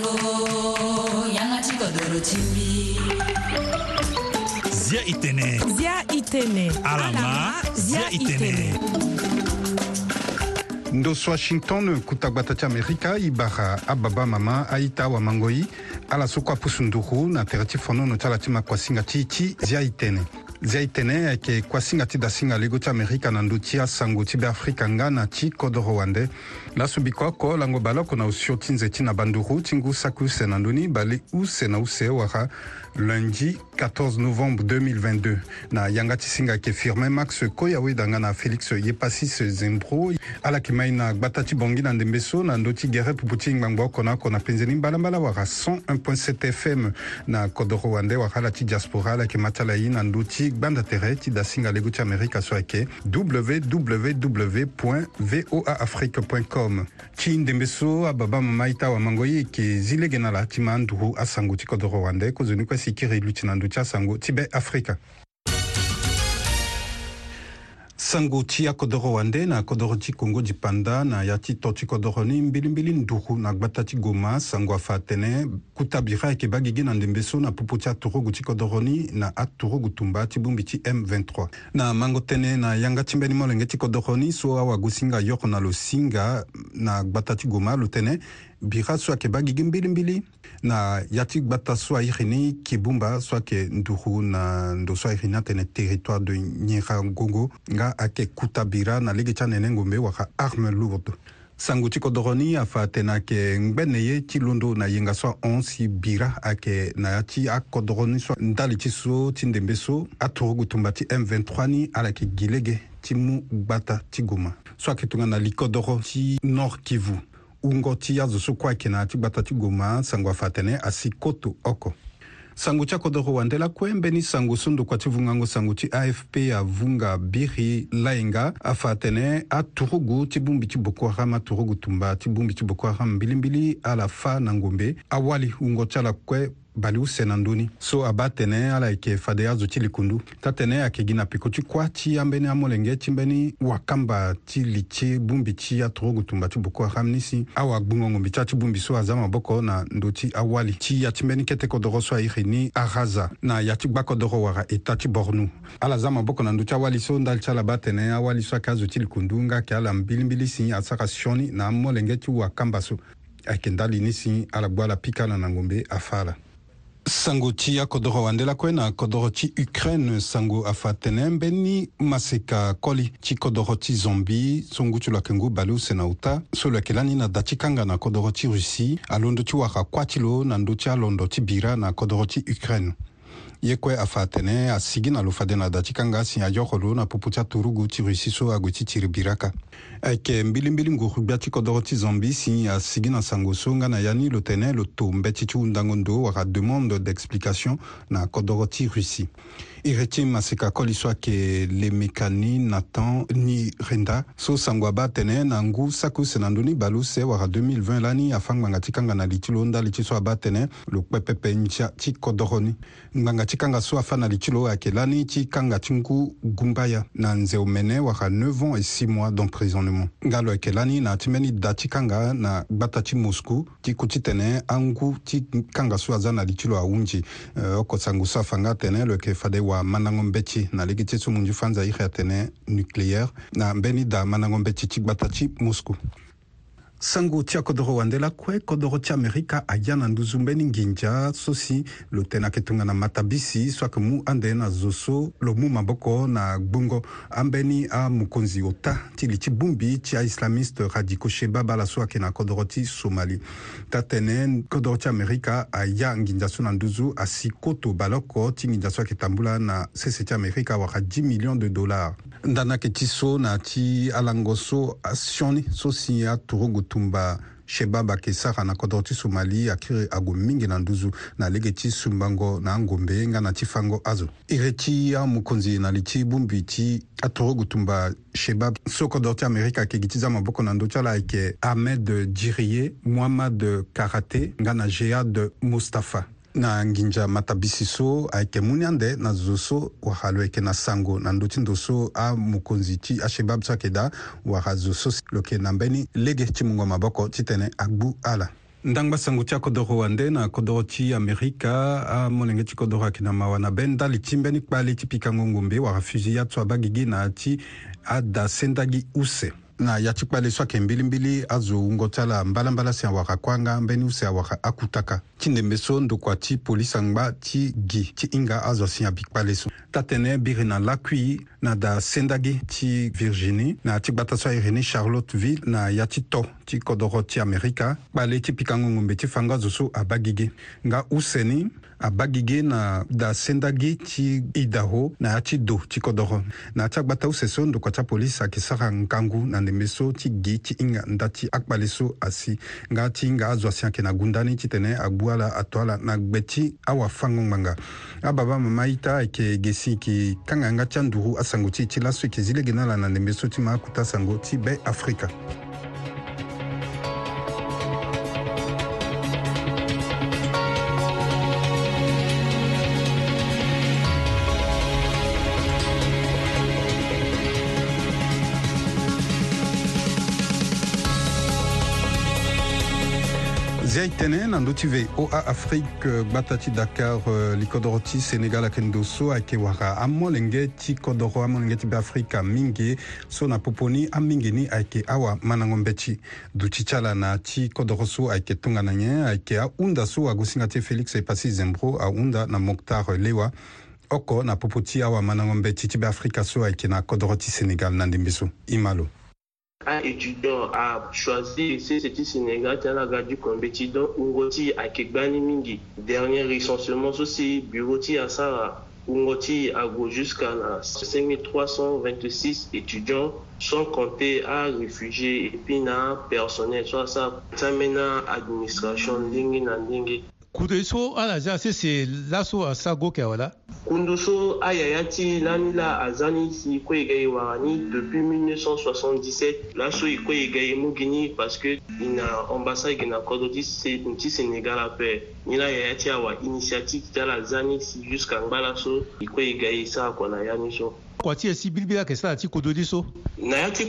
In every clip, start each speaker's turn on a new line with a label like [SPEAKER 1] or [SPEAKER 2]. [SPEAKER 1] alo yanga ti kodoro ti mbi zia e tene zia e tene alama zia e tene ndoso washington kutagbata ti amerika e bara ababa mama aita awamango ye ala so kue apusu nduru na tere ti fonono ti ala ti makuasinga ti ti zia e tene zia e tene ayeke kuasinga ti dasinga lego ti amerika na ndö ti asango ti beafrika nga na ti kodro wande laso mbi kuako lango baloko na usio ti nze ti na banduru ti ngu saki use na ndöni bale use na use wara lundi 14 novembre 2022 na yanga ti singa yeke firmin max koy aweda nga na félix ye pasis zimbro ala yeke mai na gbata ti bongi na ndembe so na ndö ti gere pupu ti ngbangba oko na oko na penzeni mbalambala wara 101.7 fm na kodro wande wara ala ti diaspora ala yeke ma ti ala ye na ndö ti gbanda tere ti dasinga lego ti amérika so ayeke www voaafrique com com ti ndembe so ababa mama e tâ wamango ye yeke zi lege na la ti ma andugu asango ti kodro wande kozoni kue si kiri luti na ndö ti asango ti be afrika sango ti akodro wande na akodro ti kongo di panda na ya ti to ti kodro ni mbilimbili nduku na gbata ti goma sango afa atene kuta bira ayeke ba gigi na ndembe so na pupu ti aturugu ti kodro ni na aturugu tumba ti bongbi ti m23 na mango tënë na yanga ti mbeni molenge ti kodro ni so awago singa yoko na lo singa na gbata ti goma lo tënë bi xa sua ke bagigi mbilimbili na ya ti gba ta so airi ni kibumba so ayeke nduru na ndo so airi ni atene territoire de nyenga ngongo nga ayeke kuta bira na lege ti anenengo mbe waka arme lourde sango ti kodro ni afa atene ayeke ngbene ye ti londo na yenga so ahon si bira ayeke na ya ti akodro ni so ndali ti so ti ndembe so atogo tumba ti m23 ni ala yeke gi lege ti mu gbata ti goma so ayeke tongana likodro ti nord kivu ungo ti yazo so kuâ yeke na ti gbata ti gue ma sango afa atene asi koto oko sango ti akodro wandela kue mbeni sango so ndokua ti vungango sango ti afp avunga biri laenga afa atene aturugu ti bongbi ti boko haram aturugu tumba ti bongbi ti boko haram mbilimbili ala fâ na ngombe awali hungo ti ala kue baliu sɛnɛ nduni so a b'a tɛnɛ ala yeke fadeya zo ti likundu ta tɛnɛ ayeke gi na piko ti kuâ ti ambeni amolenge ti mbeni wakamba ti li ti bongbi ti atogo gutumba ti boko haram ni si awagbungo ngombi ti ti bongbi so aza maboko na ndo ti awali ti ya ti mbeni kete kodro so airi ni araza na ya ti gba kodro wara e ta ti bornu ala za maboko na ndö ti awali so ndali ti ala ba tene awali so ayeke azo ti likundu nga yeke ala mbilimbili si asara sioni na amolenge ti wakamba so ayeke ndali ni si ala gbu ala pikala na ngombe afâ ala sango ti akodro wandela kuena kodro ti ukraine sango afa tene mbeni maseka koli ti kodro ti zombi so ngu ti lo yeke ngu bale use na uta so lo yeke lani na da ti kanga na kodro ti russie alondo ti wara kuâ ti lo na ndö ti alondo ti bira na kodro ti ukraine ye kue afa tene asigi na lo fa dene adaci kanga sin ajoxo lo na puputia turugu tiri e si so ague ti tiri bira ka ayeke mbilimbili ngu gbia ti kodro ti zambi sin asigi na sango so nga na ya ni lo tene lo to mbe ti ti hundango ndo wara demande d'explication na kodro ti russie ireti masika koli so ayeke lemeka ni natan ni renda so sango abâ tene na ngu saku sene andö ni balu se wara 2020 lani afangbanga ti kanga na li ti lo ndali ti so abâ tene lo kpepepe nzia ti kodro ni ngbanga ti kanga so afâ na li ti lo ayeke lani ti kanga ti ngu gungba ya na nzeu mene wara 9 ans et 6 mois d'emprisonnement nga lo ayeke lani na yâ ti mbeni da ti kanga na gbata ti moscou ti ku ti tene angu ti kanga so aza na li ti lo ahunzi oko sango so afanga tene lo yeke fade wa mandango mbeti na ligi ti so munzu fanza i xertene nucléaire na mbeni da mandango mbeti ti gbata ti moscou sango ti akodro wandela kue kodro ti amerika agia na nduzu mbeni nginja so si lo tene ayeke tongana matabisi so ayeke mu ande na zo so lo mu maboko na gbongo ambeni amokonzi ota ti li ti bongbi ti aislamiste radiko sheba bala so ayeke na kodro ti somali ta tene kodro ti amerika aya nginja so na nduzu asi koto baloko ti nginja so ayeke tambula na sese ti amerika wara 10 millions de dollars nda na yeke ti so na ti alango so asioni so si atogo tumba shebab ayeke sara na kodro ti so mali akiri ague mingi na nduzu na lege ti sumbango na angombe nga na ti fango azo iri ti amokonzi na li ti bongbi ti atogo tumba shebab so kodro ti amérika ayeke gi ti za maboko na ndö ti ala ayeke ahmed djirie mohamad karate nga na jead mustapha na nginja matabisi so ayeke mu ni ande na zo so wara lo yeke na sango na ndö ti ndo so amokonzi ti asebab so ayeke da wara zo so lo yeke na mbeni lege ti mungo maboko titene agbu ala ndangba sango ti akodro wande na kodro ti amerika amolenge ti kodro ayeke na mawa na be ndali ti mbeni kpali ti pikango ngombe wara fusi ya so abagigi na yâ ti ada sendagi use na ya ti kpale so ayeke mbilimbili azo hungo ti ala mbalambala si awara kue anga ambeni use awara akutaka ti ndembe so ndokua ti polisi angba ti gi ti hinga azo si abi kpale so tatene biri na lakui na da sendagi ti virginie na ti gbata so ayireni charlotteville na ya ti to ti kodoko ti amerika kpale ti pikangongo mbe ti fangazo so abâ gigi nga use ni abâ gigi na da sendagi ti idaho na ya ti do ti kodoko na ya ti agbata use so ndoko ti apolisi ayeke sara nkangu na ndembe so ti gi ti hinga nda ti akpale so asi nga ti hinga azo asi ayeke na gu ndani titene agbu ala ato ala na gbe ti awafango ngbanga ababa mama aita ayeke ge si yeke kanga nga ti anduru sango ti e ti laso yeke zi lege ni ala na ndembe so ti ma akuta sango ti be afrika tene na ndö ti ve oa afrique gba ta ti dakar li kodro ti sénégal ayeke ndo so ayeke wara amolenge ti kodro amolenge ti beafrika mingi so na poponi amingi ni ayeke awa manango mbeti duti ti ala na ti kodro so ayeke tongana nyen ayeke ahunda so ago singa ti félix epasi zembro ahunda na moctar lewa oko na popo ti awamanango mbeti ti beafrika so ayeke na kodro ti sénégal na ndembi so i ma lo
[SPEAKER 2] un étudiant a choisi CCT Sénégal Talaga du Kombeti dans Ungoti à Kegbani Mingi. Dernier recensement aussi, Buroti à Sara. ongoti à jusqu'à 5326 étudiants, sont comptés à réfugiés et puis personnel, soit ça, ça mène à administration,
[SPEAKER 1] kudo so ala ah, za sese laso asago ah, kɛ wala kundo so aya ah, ya ti
[SPEAKER 2] lani la a zani si ko ye gɛye wa ni depuis 1977 laso i ko ye gɛye mu gini parce que i na ambassade gina kɔdɔ ti se n ti senegal apɛ ni la yaya ti awa initiative ti ala zani si jusqu'à n gba laso i ko ye gɛye sa kɔna yani so
[SPEAKER 1] Kwati et Sibibia que ti a dit so.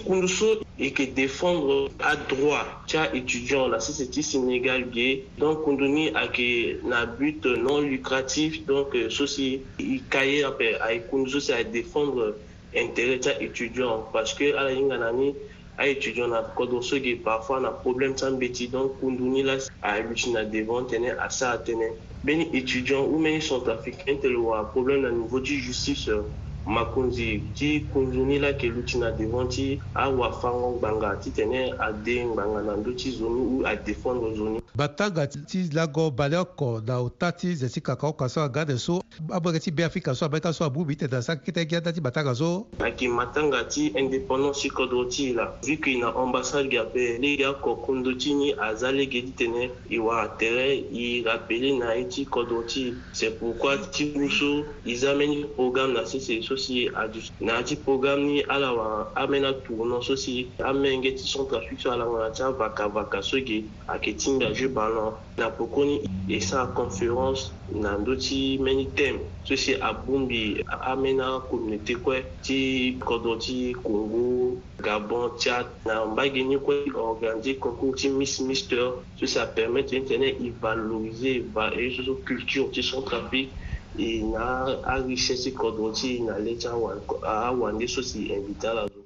[SPEAKER 2] Kunduso et que défendre à droit. Tcha étudiant la société Sénégal gay. Donc Kunduni a que na but non lucratif. Donc euh, ceci il caillait à Kunduso c'est à défendre intérêt tcha étudiant parce que à la Inganani a étudiant na kodoso qui parfois na problème sans béti donc Kunduni là a na devant tenir à ça tenir. Ben étudiant ou même sont africains tel problème na niveau du justice euh, makonzi ti kunzuni la yeke lu ti na devant ti awafango ngbanga ti tene ade ngbanga
[SPEAKER 1] na
[SPEAKER 2] ndö ti zo ni u adefendre zo ni
[SPEAKER 1] batanga ti lago bale oko na ota ti zee ti kaka oko so aga ade so abwege ti be afrika so abeka so abu mbi tene sa kete gi ada ti batanga so
[SPEAKER 2] ayeke matanga ti indépendance ti kodro ti e la vu que e na ambassade gi ape lege oko kundo ti ni aza lege ti tene e wara tere e rappele na ye ti kodro ti e c'est pourquoi ti mu so e za mbeni programme na sese so si adusu na ati programme ni ala wan an bena tugu nɔ so si an mɛnkɛ ti sɔn trafic ala wan ati an vaka vaka so ge a ke ti ngazu ban nɔ na poko ni e san conférence na ndö ti meni teme so si abungbi an bena communauté kue ti kodro ti congo gabon tchad na mbage ni kue organise concours ti miss mister so si apermettre ni tene e valoriser e so so culture ti centrafrique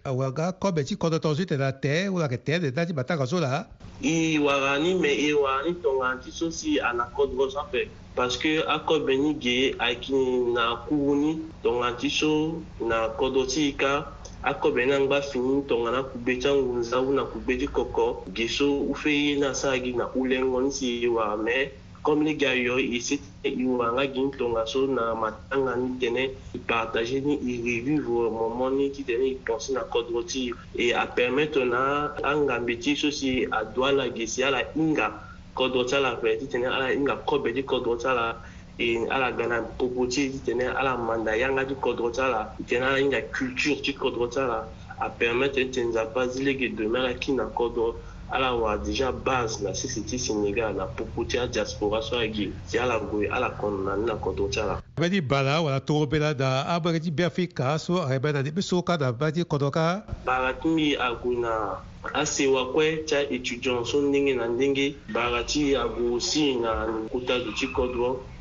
[SPEAKER 2] waga
[SPEAKER 1] e kɔbɛ ti kɔtɔtɔ so tɛna tɛ waka
[SPEAKER 2] tɛ de
[SPEAKER 1] dati bata ka so la
[SPEAKER 2] i waga ni mɛ i e waga ni tɔnga ti so si a na kɔdɔgɔ sanfɛ parce que a kɔbɛ ni ge a kini na kuuni tɔnga ti so na kɔdɔ ti ka akɔbɛ na ngba fini tɔngana kugbe tsa ngunza wuna kugbe ti kɔkɔ geso ufe ye na saagi na ulɛngɔ ni si wa mɛ komlege ayo isite iwanga gi ntonga so na matanga ni tene ipartage ni irevivre momo ni ti tene ipense na kodro ti e apermettre na angambi ti so si adoa lage si ala hinga kodro ti ala vere ti tene ala hinga kobe ti kodro ti ala e ala ga na popo ti ti tene ala manda yanga ti kodro ti ala ti tene ala hinga culture ti kodro ti ala apermettre ni tene nzapa ti lege demain ala kiri na kodro
[SPEAKER 1] ala
[SPEAKER 2] wa deja base na sisi ti senegal na popo ti adiaspora so ayeke ti ala gue ala kɔnɔna ni na kodro ti ala abe ti bala wala
[SPEAKER 1] toro be la da abege ti bia fi ka so ayebe na debe so ka da
[SPEAKER 2] ba ti kodro ka bara ti mbi ague na asewa kue ti aétudiant so ndenge na ndenge bara ti ague aussi na kuta du ti kodro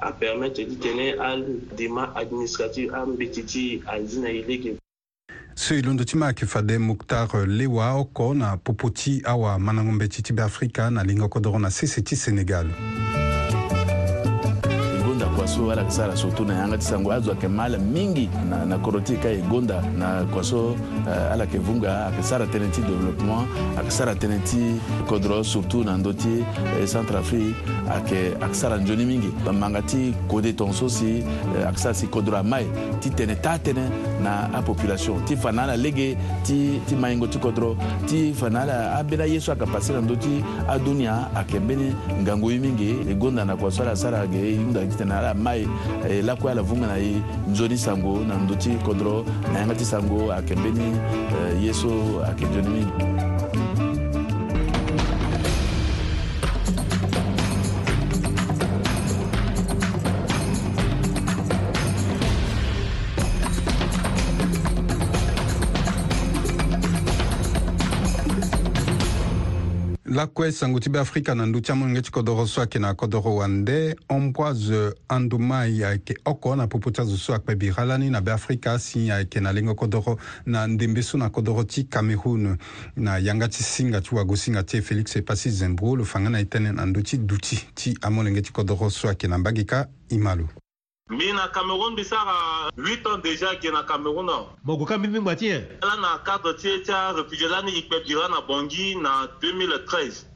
[SPEAKER 2] a permettre di tene al dema administrative am betiti al zina
[SPEAKER 1] ilege seuilondo ti ma
[SPEAKER 2] ayeke fade
[SPEAKER 1] muktar lewa oko na popo ti awa manango mbe ti ti beafrika na lingoko doro na sese ti sénégal
[SPEAKER 3] so ala ka sara so tuna yanga ti sango azwake maala mingi na, na koro ti ka e gonda na kua so uh, ala yeke vunga ayeke sara tënë ti développement ayeke sara tënë ti kodro surtout na ndö ti eh, centre afrique ayeke ayeke sara nzoni mingi manga ti kodé tongaso euh, si eh, ayeke sara si kodro amae ti tene taa tënë na apopulation ti fa na ala lege ti, ti maingo ti kodro ti fa na ala ambeni aye so ayeke passe na ndö ti adunia ayeke mbeni ngangu ye mingi e gonda na kua so ala sara ayeke hunda ti tene ala ma ye eh, lakoya la vunga na ye nzoni sango na nduti kondro na yanga ti sango ayeke mbeni eh, ye so ayeke nzoni mingi
[SPEAKER 1] lakue sango ti be afrika na ndu ti amolenge ti kodro so ayeke na akodro wande omboise andumai ayeke oko na popo ti azo so akpe bira lani na beafrika asi ayeke na lengo kodro na ndembe so na kodro ti cameroun na yanga ti singa ti wagosinga ti e félix epasi zembro lo fanga na e tënë na ndö ti duti ti amolenge ti kodro so ayeke na mbage ka e ma lo
[SPEAKER 2] min na cameroun be se ka 8 ans déjà ge na cameroun na moko
[SPEAKER 1] ka mbini ngba ti e
[SPEAKER 2] ala na cadre ti e ti arefugé lani yikpe bira na bongi na 2013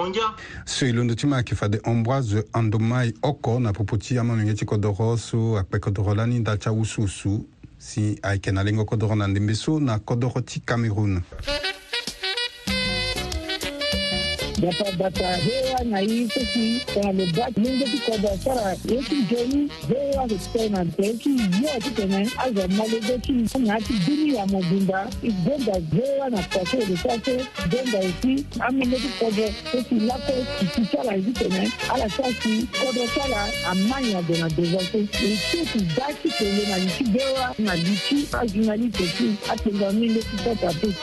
[SPEAKER 2] kondia
[SPEAKER 1] so ilondo ti ma yeke fade ambroise andomai oko na popo ti amamenge ti kodro so akpe kodro lani nda ti awusu usu si ayeke na lengo kodro na ndembe so na kodro ti cameroun
[SPEAKER 4] batapata hewa na hii sisi kuna mebaki mingi tikoda sara yeki joni hewa kutena teki yo tutene aza malebeki na ti dini ya mobimba igonda hewa na kwase lesase gonda esi amileki kodo esi lako kisi sara esi tene ala sasi kodo sara amanya dena dezase esi ti daki tene na liki hewa na liki ajuna liki esi atenda mingi tikota teki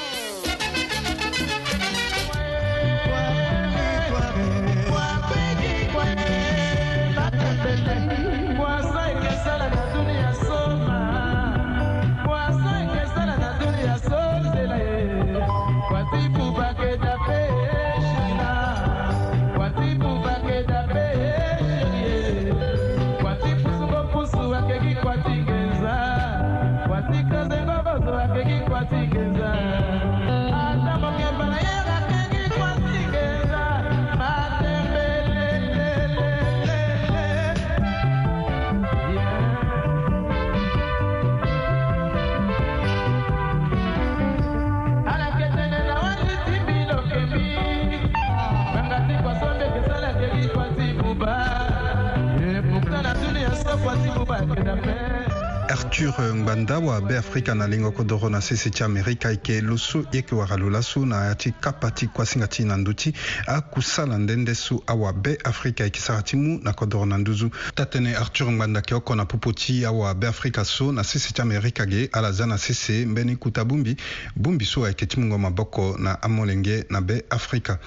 [SPEAKER 1] arthur ngbanda wa beafrika na lengo kodro na sese ti amerika e yeke lo so ye yeke wara lo laso na yâ ti kapa ti kuasinga ti na ndö ti akusala ndende so awabe afrika e yeke sara ti mu na kodro na nduzu ta tënë arthur ngbanda yeke oko na popo ti awabe afrika so na sese ti amerika ge ala za na sese mbeni kuta bongbi bongbi so ayeke ti mungo maboko na amolenge na beafrika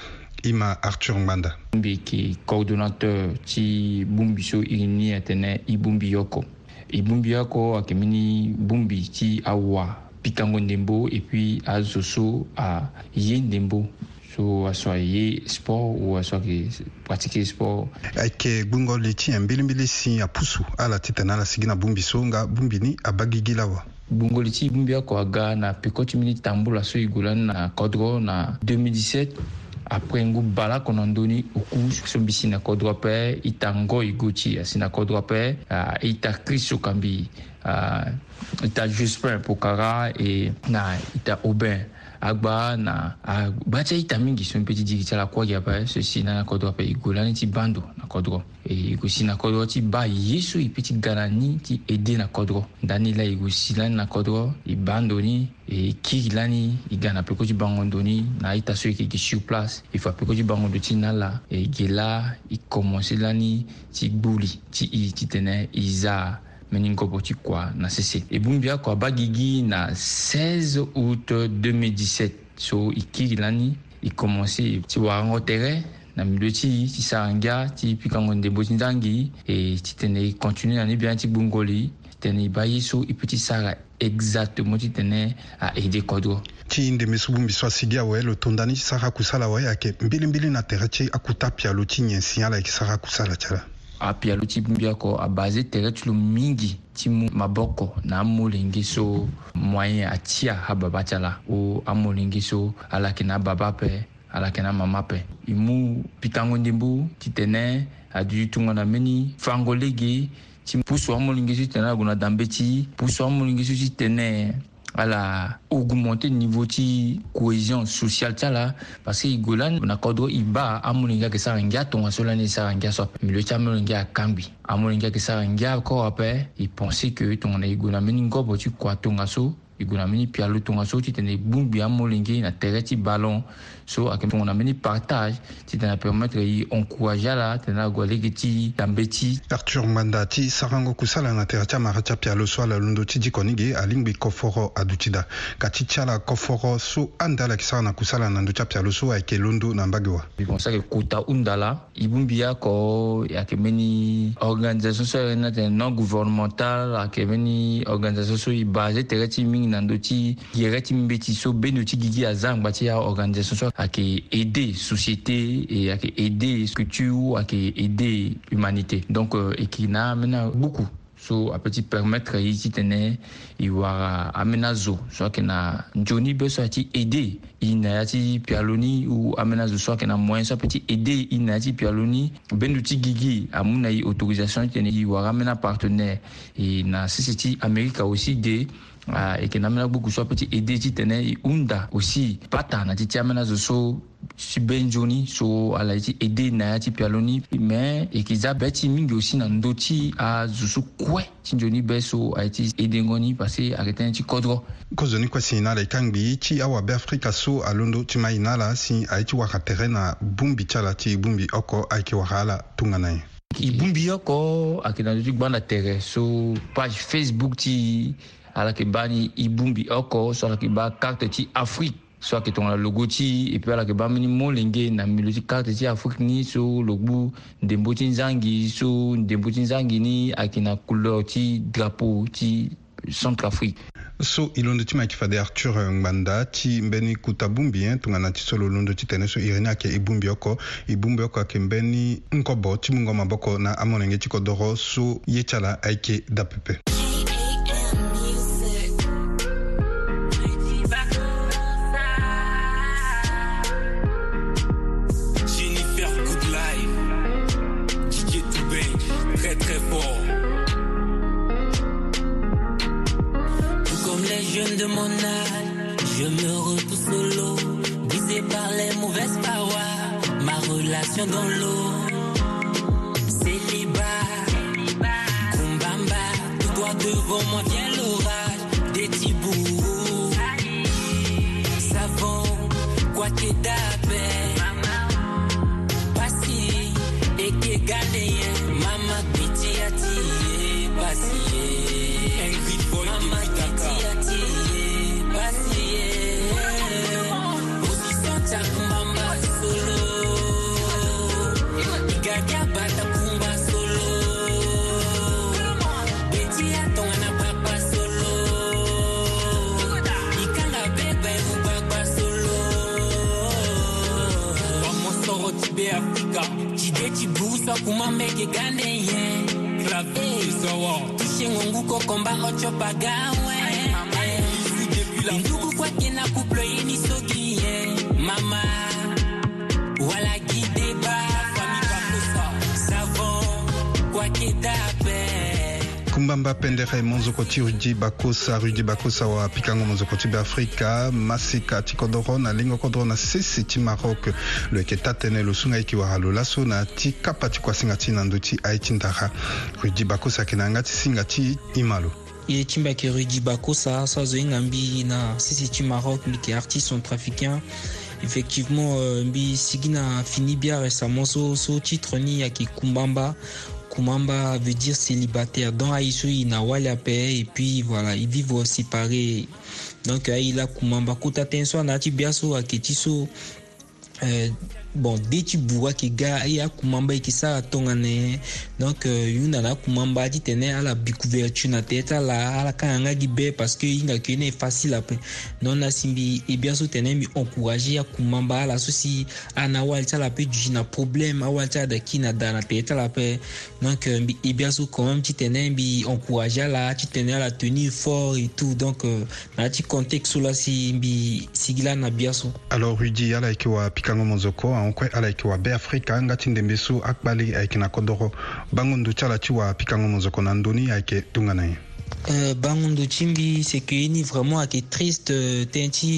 [SPEAKER 1] i ma arthur ngbanda
[SPEAKER 5] mbi yeke coordonnateur ti bongbi so e ni atene i bongbi yoko ebumbiako akemini bumbi ti awa pikango ndembo et puis azo so aye ndembo so aso aye sport ou aso ayeke pratiqué sport
[SPEAKER 1] ayeke eh, gbungo le ti ambelimbeli si apusu ala titene ala sigi na bongbi so nga bongbi ni abagi gi lawa
[SPEAKER 5] gbungo le ti e bongbi oko aga na peko ti mbeni tambu laso e gue lani na kodro na 2017 apuɛ ngu bala kɔnɔndoni uku so mbi si na kɔdrɔ pɛ i ta ngɔ i gotsi asi na kɔdrɔ pɛ i ta kristo kan bi i ta juspin pokara e na i ta obin agba na agba tɛ i ta mingi so mpe ti digi ti ala kuâ gi apɛ so si na na kɔdrɔ pɛ i gola ni ti bando na kɔdrɔ e yeke si na kodro ti ba ye so e peut ti ga na ni ti ede na kodro ndani la yeke si lani na kodro e ba ndöni e kiri lani e ga na peko ti bango ndöni na aita so yeke yeke sur place e fa peko ti bango ndo ti na la e yeke la e commencé lani ti gbuli ti ti titene e za meni ngobo ti kua na sese e bongbi akua ba gigi na 16 août 2017 so e kiri lani e commencé ti warango tere na midue ti ti saranga ti pikango ndembo ti ndangi e ti tene e continue na ni bien ti gbungo li tene e ba ye so e peut ti sara exactement ti tene aede kodro
[SPEAKER 1] ti ndembe so bu mbi so asigi awe lo tondani ti sara akusala awe ayeke mbelembele na tere ti akuta pialo ti nyen si ala yeke sara akusala ti ala
[SPEAKER 5] apialo ti mbi oko abase tere ti lo mingi ti mu maboko na amolenge so moyen atia ababa ti ala o amolenge so ala yeke na ababa ape ala kɛnɛ ma mapɛ imu pitangondembu ti tɛnɛ adi tungana meni fangolege ti pusu amulingisu ti tɛnɛ aguna danbe ti pusu amulingisu ti tɛnɛ ala augmenter niveau ti cohésion sociale ti ala parce que e gue la na kodro e ba amolenge ayeke sara ngia tongaso lani e sara ngia so ape milieu ti amolenge akangbi amolenge ayeke sara ngia koro ape e pensé que tongana e gue na mbeni ngombo ti kua tongaso e gue na mini pia lo tongaso ti tene gbun gbia molenge na tere ti ba lon so ayeke tongo na mbeni partage ti tene apermettre e encourage ala tene na gue lege ti dambe
[SPEAKER 1] ti arthur ngbanda ti sarango kusala na tere ti amara ti apia lo so ala londo ti dikon ni ge alingbi koforo aduti da ka ti ti ala koforo so anda ala yeke sara na kusala na ndö ti apia lo so ayeke londo na mbage
[SPEAKER 5] wa bon so ayeke kota hunda la e gbungbi oko ayeke mbeni organisation so ayeke na tene non gouvernemental ayeke mbeni organisation so e base tere ti mingi nando ti yɛrɛ ti min ti so beni ti gigi azangba ti ya organisation so ayeke aide société e ayeke aide culture ayeke aide humanité donc e euh, yeke na ambeni beaucoup so apeut ti permettre ye ti tene e wara ambeni azo so ayeke na nzoni be aye ti aide ina ya ti pialo ni u amena zo so ayeke na moyen so apeut ti aidé e na ya ti pialo ni bendu ti gigi amû na e autorisation tene e wara ambeni apartenaire e na sese ti amérika aussi ge ayeke na ambeni agbuku so apeut ti aidé ti tene e hunda aussi pata na ti ti ambeni azo so si benzo ni so ala ye ti aidé na ya ti pialo ni me e yeke za be ti mingi aussi na ndö ti azo so kue ti nzoni be so ayeke ti aidé ngo ni parce ayeke tënë ti kodro
[SPEAKER 1] kozo ni kue si na ala e ka ngbi ti awabe afrika so so alondo ti ma e na ala asi ayê ti waka tere na bongbi ti ala ti e bongbi oko ayeke waka ala tongana e e bongbi
[SPEAKER 5] oko ayeke
[SPEAKER 1] na
[SPEAKER 5] ndö ti gba na tere so page facebook ti ala yeke ba ni e bongbi oko so ala yeke ba karte ti afrique so ayeke tongana logo ti e peut ala yeke ba mbeni molenge na mbi lo ti karte ti afrique ni so lo gbu ndembo ti nzangi so ndembo ti nzangi ni ayeke na couleur ti drapeau ti centrafrique
[SPEAKER 1] so i londo ti maki fade arthur ngbanda ti mbeni kuta bungbi ye tongana ti so lo londo ti tene so iri ni ayeke e bungbi oko e bungbi oko ayeke mbeni nkobo ti mungo maboko na amolenge ti kodro so ye ti ala ayeke dapepe
[SPEAKER 6] wacho bagawe kwake na kuployeni sogie mama wala kideba savon kwake dape
[SPEAKER 1] kumbamba pendere monzoko ti rudi bakosa rudi bakosa wapika ngo monzoko ti beafrika masika ti kodro na lingo kodro na sese ti maroc lo yeke ta tënë lo sunga yeke wara lo laso na ti kapa ti kuasinga ti na ndö ti aye ti ndara rudi bakosa yeke na yanga ti singa ti ima lo
[SPEAKER 5] il ti que Rudy ça bakosa sa azo hinga na c'est du maroc mbi qui artiste effectivement euh, mbi fini bien récemment so so titre ni ayeke kumbamba Kumamba veut dire célibataire. Dans Aïssou, ah, il n'a pas la paix et puis voilà, ils vivent aussi séparés. Donc, ah, il a Kumamba. Koutaten, na ti Biaso, Aketiso, euh, bon de ti buga k'i ga i y'a Kumamba i kisa ka tɔn ka nɛ donc i euh, nana kumanba ti tɛnɛ ala bi couverture na tɛ t'a la ala kan ka gi parce que i ka kɛ ne facile apɛ non na simbi e bien so tɛnɛ mi encourager ya kumanba ala so si a na wali t'a la apɛ juji na problème a wali t'a da na da na tɛ t'a donc mbi euh, e bien so quand même ti tɛnɛ mbi encourager ala ti tɛnɛ ala tenir fort et tout donc euh, na ti contexte la si mbi sigila na bien
[SPEAKER 1] so alors Rudy ala wa pikango monzoko wankue ala yeke wabe afrika anga ti ndembe so akpali ayeke na kodro bango ndu ti ala ti wapikango na nzoko na ndöni ayeke tunga na
[SPEAKER 5] ye Euh, bango ndo ti mbi seke ye ni vraiment ayeke triste euh, tënë ti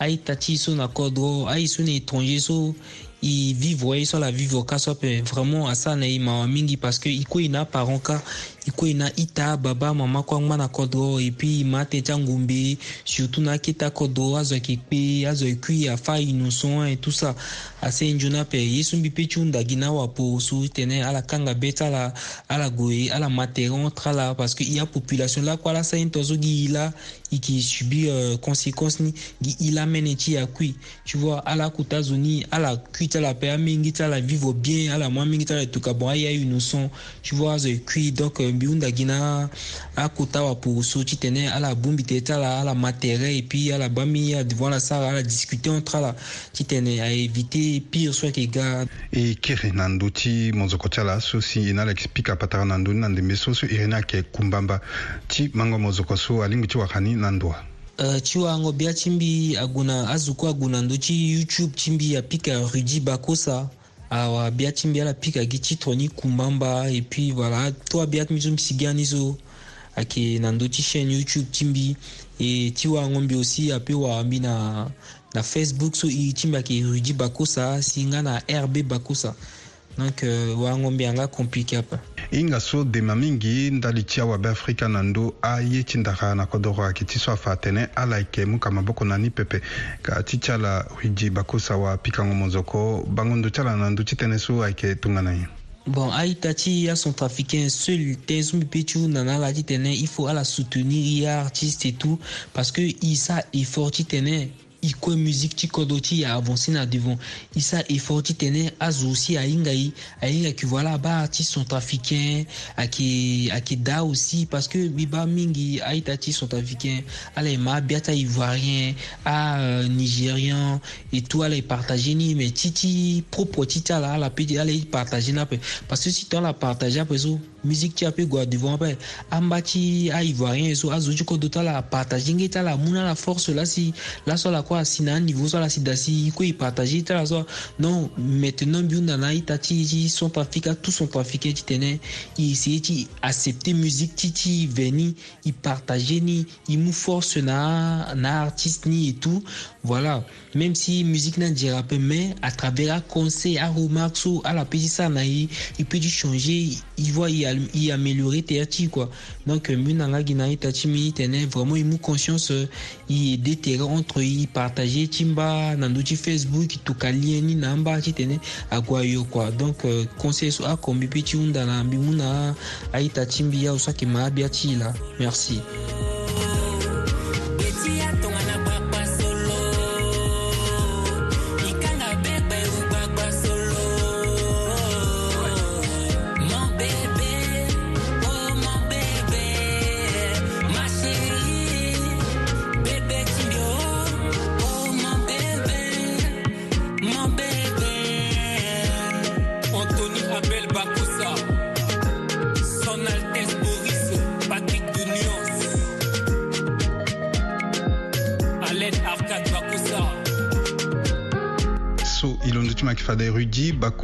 [SPEAKER 5] aita ti so na kodro ai so na étranger so i vivre ye so ala vivre ka so ape eh, vraiment asara na e mawa mingi parce que e kue e na aparent ka i ko i na i ta baba mama kɔ ŋmana kɔ dɔ epui i ma tɛ ca ngombe surtu na keta kɔ dɔ azɔ yeke kpe azɔ e kui afa innocent e tout ça ase nzo na ape ye so mbi peut ti hunda-gi na awapo so tene ala kanga be ti ala ala gue ala materon tra la parce que i apopulation lakue ala sani tonzo gi i la i yeke subir euh, conséquence ni gi i la mene ti ya kui tu vois ala kuta zo ni ala kui ti ala ape amingi ti ala vivre bien ala mû amingi ti ala e toka bon aya innocent tu vois azɔ e kui donc euh, yembi hundagi na akota wapo so ti tene ala bongbi tene ti ala ala ma terrain e puis ala ba mi adevant la sara ala discuter entre ala ti tene aéviter pire so ayeke ga e
[SPEAKER 1] kiri na ndö ti monzoko ti ala so si e na ala yeke spika apatara na ndö ni na ndembe so so iri ni ayeke kumbamba
[SPEAKER 5] ti
[SPEAKER 1] mango monzoko so alingbi ti waka ni na ndwa
[SPEAKER 5] Uh, ti wango bia ti mbi ague na azuku ague na ndö ti youtube ti mbi apika rudi bakosa awa bia ti mbi ala pika gi ti tongani kumba mba e puis voilà to abia ti mbi so mbi si ga ni so ayeke na ndö ti chaîne youtube ti mbi e ti waango mbi aussi apeut wawa mbi na, na facebook so e ti mbi ayeke rudi bakosa si nga na rb bakosa donc euh, waango mbi anga compliqué ape
[SPEAKER 1] i nga so dema mingi ndali ti awabe afrika na ndö aye ti ndaka na kodro ayeke ti so afa atene ala yeke mu kama boko na ni pepe ka ti ti ala huidi bakosa wapikango monzoko bangondo ti ala na ndö ti tënë so ayeke tongana ye
[SPEAKER 5] bon aita ti acentrafricain seul tënë so mbi peut ti nana ala ti tene i faut ala soutenir ye artiste et tout parce que i sa effort ti tene iko musique ti kodo ti ya avancé na devant i sa effort ti tene azo si ahinga ye ahinga yeke voilà ba artiste centrafricain ayeke ayeke da aussi parce que mbi ba mingi aita ti centrafricain ala e ma abia ti aivoirien anigérien euh, et tout ala e partage ni mais ti ti propre ti ti ala ala peut ala e partage ni ape parce que si ti ala partage ape so musique pu apegue devant ape amba ti aivoirien so azo ti kodro ti ala partager ti ala ni la force là laso ala kue asi na aniveau so la si da si kue e ti ala so maintenant mbiunda na aita ti ti ti tene e ti accepter musique titi, ni ni force na na artiste ni et tout voilà même si musique n'a dira peu mais à travers un conseil à remarque à la petite il peut du changer il voit il améliorer terti quoi donc euh, munanga ginaï tati mi tenait vraiment une conscience euh, il déterre entre il partager timba dans facebook tout kalieni namba qui tenait à quoi donc euh, conseil sur à combi petit la bimuna aita timbi ya usaki merci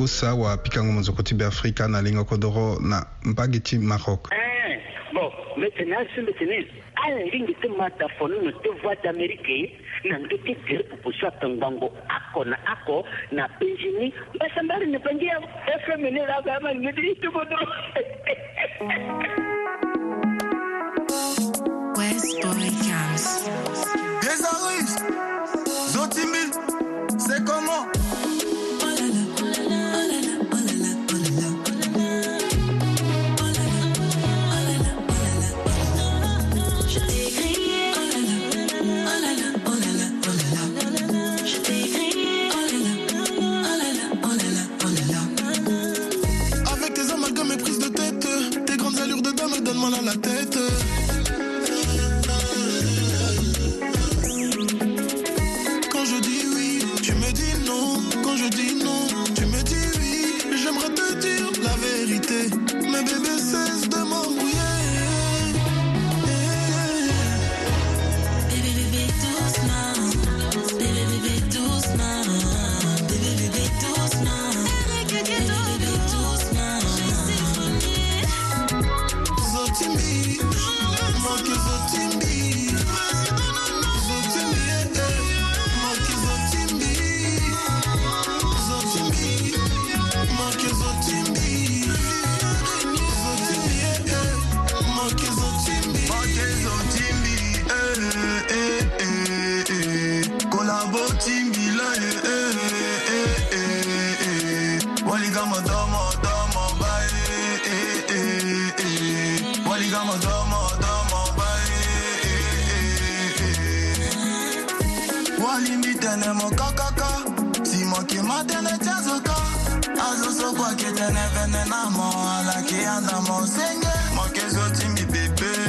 [SPEAKER 1] kusa wapikango monzoko ti be na lingo kodro na mbage ti maroc eh,
[SPEAKER 7] bon maintenant asimbe tene ala lingi ti ma da fo nono ti voix d'amérique na ndö ti gere proposition apengbango ako na ako na penjini mbasa mbari ni bangi ya fm ni laga ama ti
[SPEAKER 8] kodro West Boy kimbitene mokakaka simokimotene tiazoka azosokwa ketene venena mo alaki anda mosenge mokezotimbi pepe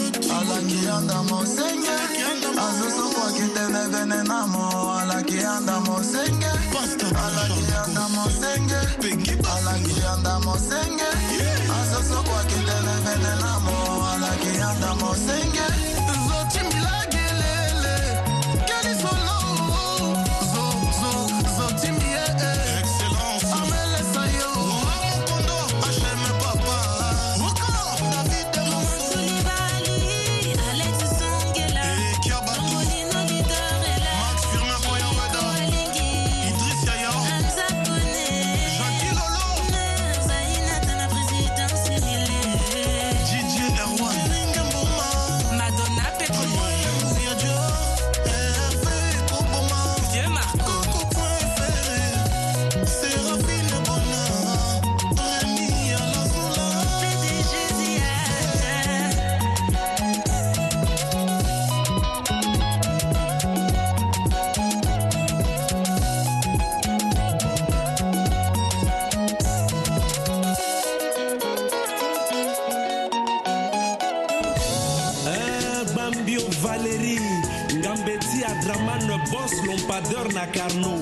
[SPEAKER 8] alakianda mosenge azosokwakitenevene na mo alakianda mosenge alakianda mosenge alakianda mosenge azosokwakitenevene na mo alakianda mosenge Dorna carno